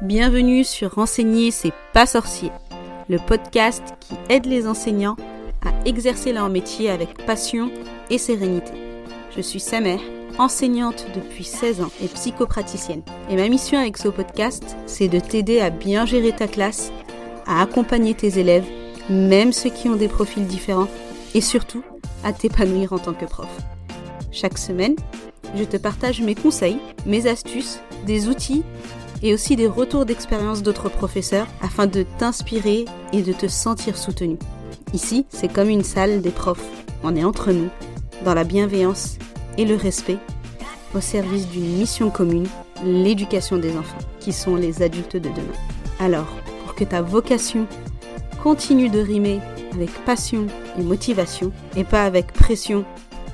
Bienvenue sur Renseigner, c'est pas sorcier, le podcast qui aide les enseignants à exercer leur métier avec passion et sérénité. Je suis Samer, enseignante depuis 16 ans et psychopraticienne. Et ma mission avec ce podcast, c'est de t'aider à bien gérer ta classe, à accompagner tes élèves, même ceux qui ont des profils différents, et surtout à t'épanouir en tant que prof. Chaque semaine, je te partage mes conseils, mes astuces, des outils et aussi des retours d'expérience d'autres professeurs afin de t'inspirer et de te sentir soutenu. Ici, c'est comme une salle des profs. On est entre nous, dans la bienveillance et le respect, au service d'une mission commune, l'éducation des enfants, qui sont les adultes de demain. Alors, pour que ta vocation continue de rimer avec passion et motivation, et pas avec pression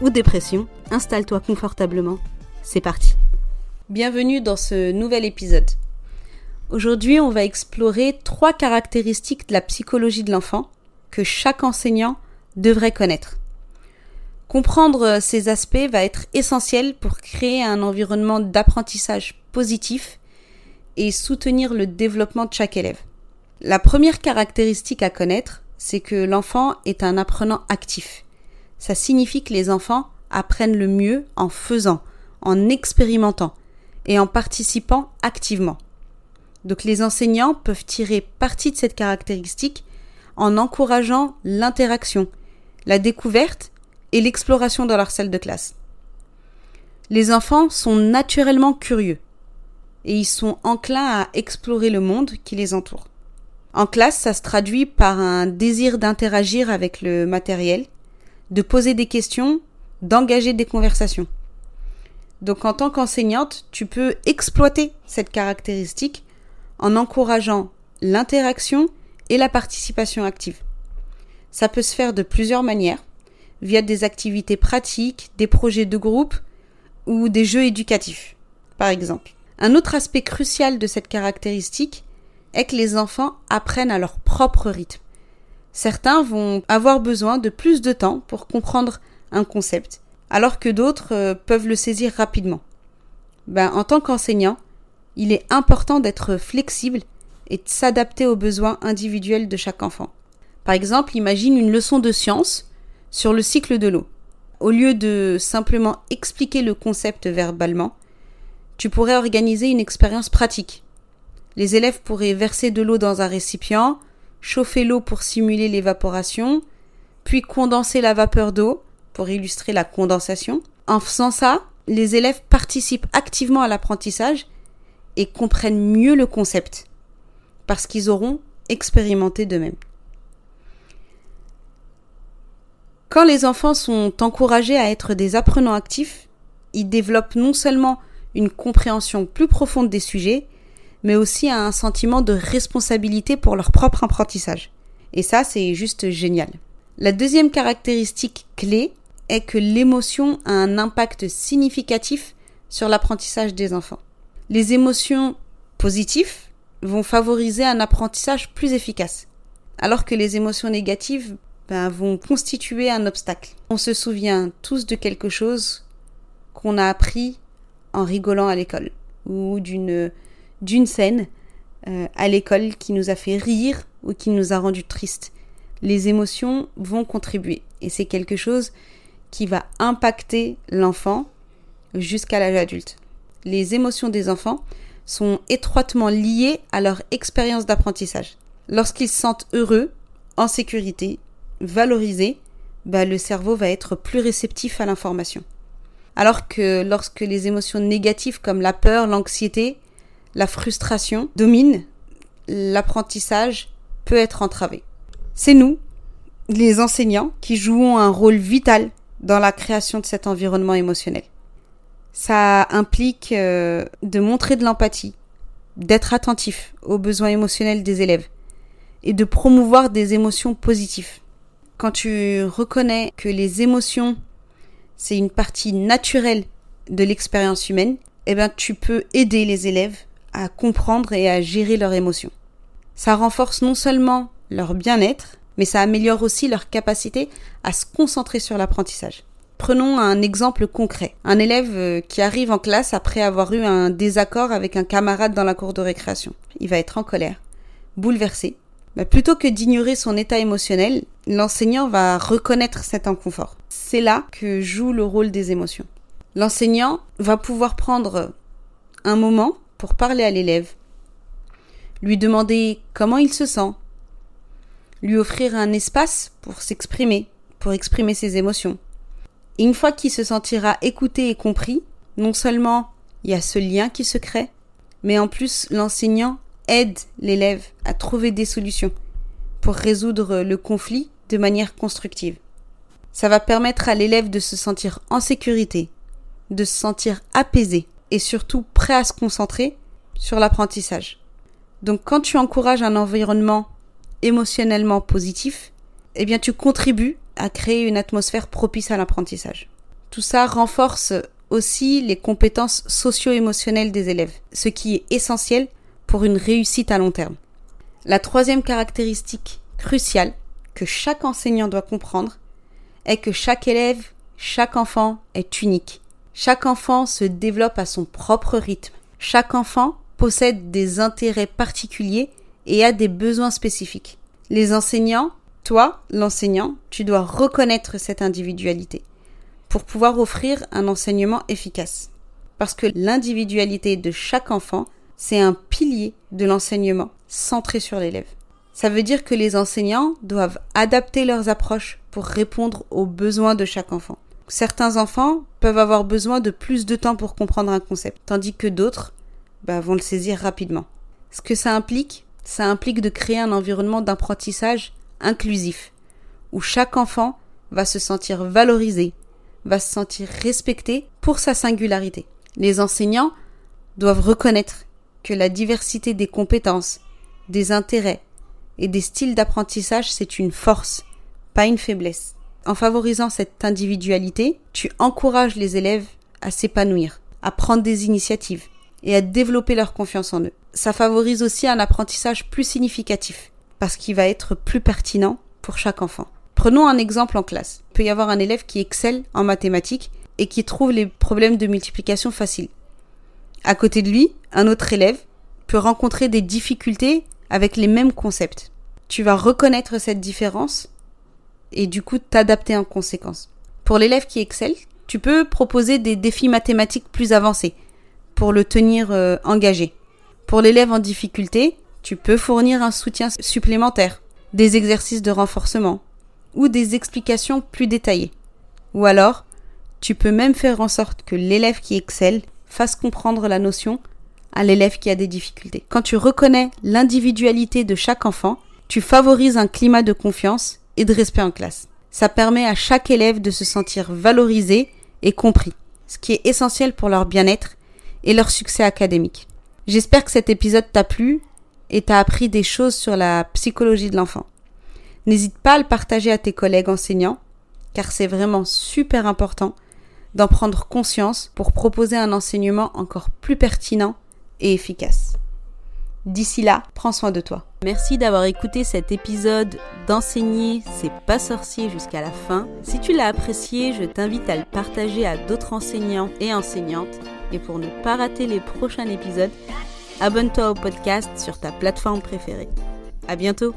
ou dépression, installe-toi confortablement. C'est parti. Bienvenue dans ce nouvel épisode. Aujourd'hui, on va explorer trois caractéristiques de la psychologie de l'enfant que chaque enseignant devrait connaître. Comprendre ces aspects va être essentiel pour créer un environnement d'apprentissage positif et soutenir le développement de chaque élève. La première caractéristique à connaître, c'est que l'enfant est un apprenant actif. Ça signifie que les enfants apprennent le mieux en faisant, en expérimentant et en participant activement. Donc les enseignants peuvent tirer parti de cette caractéristique en encourageant l'interaction, la découverte et l'exploration dans leur salle de classe. Les enfants sont naturellement curieux et ils sont enclins à explorer le monde qui les entoure. En classe, ça se traduit par un désir d'interagir avec le matériel, de poser des questions, d'engager des conversations. Donc en tant qu'enseignante, tu peux exploiter cette caractéristique en encourageant l'interaction et la participation active. Ça peut se faire de plusieurs manières, via des activités pratiques, des projets de groupe ou des jeux éducatifs, par exemple. Un autre aspect crucial de cette caractéristique est que les enfants apprennent à leur propre rythme. Certains vont avoir besoin de plus de temps pour comprendre un concept, alors que d'autres euh, peuvent le saisir rapidement. Ben, en tant qu'enseignant, il est important d'être flexible et de s'adapter aux besoins individuels de chaque enfant. Par exemple, imagine une leçon de science sur le cycle de l'eau. Au lieu de simplement expliquer le concept verbalement, tu pourrais organiser une expérience pratique. Les élèves pourraient verser de l'eau dans un récipient, chauffer l'eau pour simuler l'évaporation, puis condenser la vapeur d'eau pour illustrer la condensation. En faisant ça, les élèves participent activement à l'apprentissage et comprennent mieux le concept parce qu'ils auront expérimenté d'eux-mêmes. Quand les enfants sont encouragés à être des apprenants actifs, ils développent non seulement une compréhension plus profonde des sujets, mais aussi un sentiment de responsabilité pour leur propre apprentissage. Et ça, c'est juste génial. La deuxième caractéristique clé est que l'émotion a un impact significatif sur l'apprentissage des enfants. Les émotions positives vont favoriser un apprentissage plus efficace, alors que les émotions négatives ben, vont constituer un obstacle. On se souvient tous de quelque chose qu'on a appris en rigolant à l'école, ou d'une scène euh, à l'école qui nous a fait rire ou qui nous a rendu triste. Les émotions vont contribuer, et c'est quelque chose qui va impacter l'enfant jusqu'à l'âge adulte. Les émotions des enfants sont étroitement liées à leur expérience d'apprentissage. Lorsqu'ils se sentent heureux, en sécurité, valorisés, bah, le cerveau va être plus réceptif à l'information. Alors que lorsque les émotions négatives comme la peur, l'anxiété, la frustration dominent, l'apprentissage peut être entravé. C'est nous, les enseignants, qui jouons un rôle vital dans la création de cet environnement émotionnel. Ça implique euh, de montrer de l'empathie, d'être attentif aux besoins émotionnels des élèves et de promouvoir des émotions positives. Quand tu reconnais que les émotions, c'est une partie naturelle de l'expérience humaine, eh ben, tu peux aider les élèves à comprendre et à gérer leurs émotions. Ça renforce non seulement leur bien-être, mais ça améliore aussi leur capacité à se concentrer sur l'apprentissage. Prenons un exemple concret. Un élève euh, qui arrive en classe après avoir eu un désaccord avec un camarade dans la cour de récréation. Il va être en colère, bouleversé. Bah, plutôt que d'ignorer son état émotionnel, l'enseignant va reconnaître cet inconfort. C'est là que joue le rôle des émotions. L'enseignant va pouvoir prendre un moment pour parler à l'élève, lui demander comment il se sent, lui offrir un espace pour s'exprimer, pour exprimer ses émotions. Et une fois qu'il se sentira écouté et compris, non seulement il y a ce lien qui se crée, mais en plus l'enseignant aide l'élève à trouver des solutions pour résoudre le conflit de manière constructive. Ça va permettre à l'élève de se sentir en sécurité, de se sentir apaisé et surtout prêt à se concentrer sur l'apprentissage. Donc quand tu encourages un environnement émotionnellement positif, eh bien tu contribues à créer une atmosphère propice à l'apprentissage. Tout ça renforce aussi les compétences socio-émotionnelles des élèves, ce qui est essentiel pour une réussite à long terme. La troisième caractéristique cruciale que chaque enseignant doit comprendre est que chaque élève, chaque enfant est unique. Chaque enfant se développe à son propre rythme. Chaque enfant possède des intérêts particuliers et a des besoins spécifiques. Les enseignants toi, l'enseignant, tu dois reconnaître cette individualité pour pouvoir offrir un enseignement efficace. Parce que l'individualité de chaque enfant, c'est un pilier de l'enseignement centré sur l'élève. Ça veut dire que les enseignants doivent adapter leurs approches pour répondre aux besoins de chaque enfant. Certains enfants peuvent avoir besoin de plus de temps pour comprendre un concept, tandis que d'autres bah, vont le saisir rapidement. Ce que ça implique, ça implique de créer un environnement d'apprentissage inclusif, où chaque enfant va se sentir valorisé, va se sentir respecté pour sa singularité. Les enseignants doivent reconnaître que la diversité des compétences, des intérêts et des styles d'apprentissage, c'est une force, pas une faiblesse. En favorisant cette individualité, tu encourages les élèves à s'épanouir, à prendre des initiatives et à développer leur confiance en eux. Ça favorise aussi un apprentissage plus significatif, parce qu'il va être plus pertinent pour chaque enfant. Prenons un exemple en classe. Il peut y avoir un élève qui excelle en mathématiques et qui trouve les problèmes de multiplication faciles. À côté de lui, un autre élève peut rencontrer des difficultés avec les mêmes concepts. Tu vas reconnaître cette différence et du coup t'adapter en conséquence. Pour l'élève qui excelle, tu peux proposer des défis mathématiques plus avancés pour le tenir euh, engagé. Pour l'élève en difficulté, tu peux fournir un soutien supplémentaire, des exercices de renforcement ou des explications plus détaillées. Ou alors, tu peux même faire en sorte que l'élève qui excelle fasse comprendre la notion à l'élève qui a des difficultés. Quand tu reconnais l'individualité de chaque enfant, tu favorises un climat de confiance et de respect en classe. Ça permet à chaque élève de se sentir valorisé et compris, ce qui est essentiel pour leur bien-être et leur succès académique. J'espère que cet épisode t'a plu et t'as appris des choses sur la psychologie de l'enfant. N'hésite pas à le partager à tes collègues enseignants, car c'est vraiment super important d'en prendre conscience pour proposer un enseignement encore plus pertinent et efficace. D'ici là, prends soin de toi. Merci d'avoir écouté cet épisode d'enseigner c'est pas sorcier jusqu'à la fin. Si tu l'as apprécié, je t'invite à le partager à d'autres enseignants et enseignantes. Et pour ne pas rater les prochains épisodes, abonne-toi au podcast sur ta plateforme préférée. À bientôt!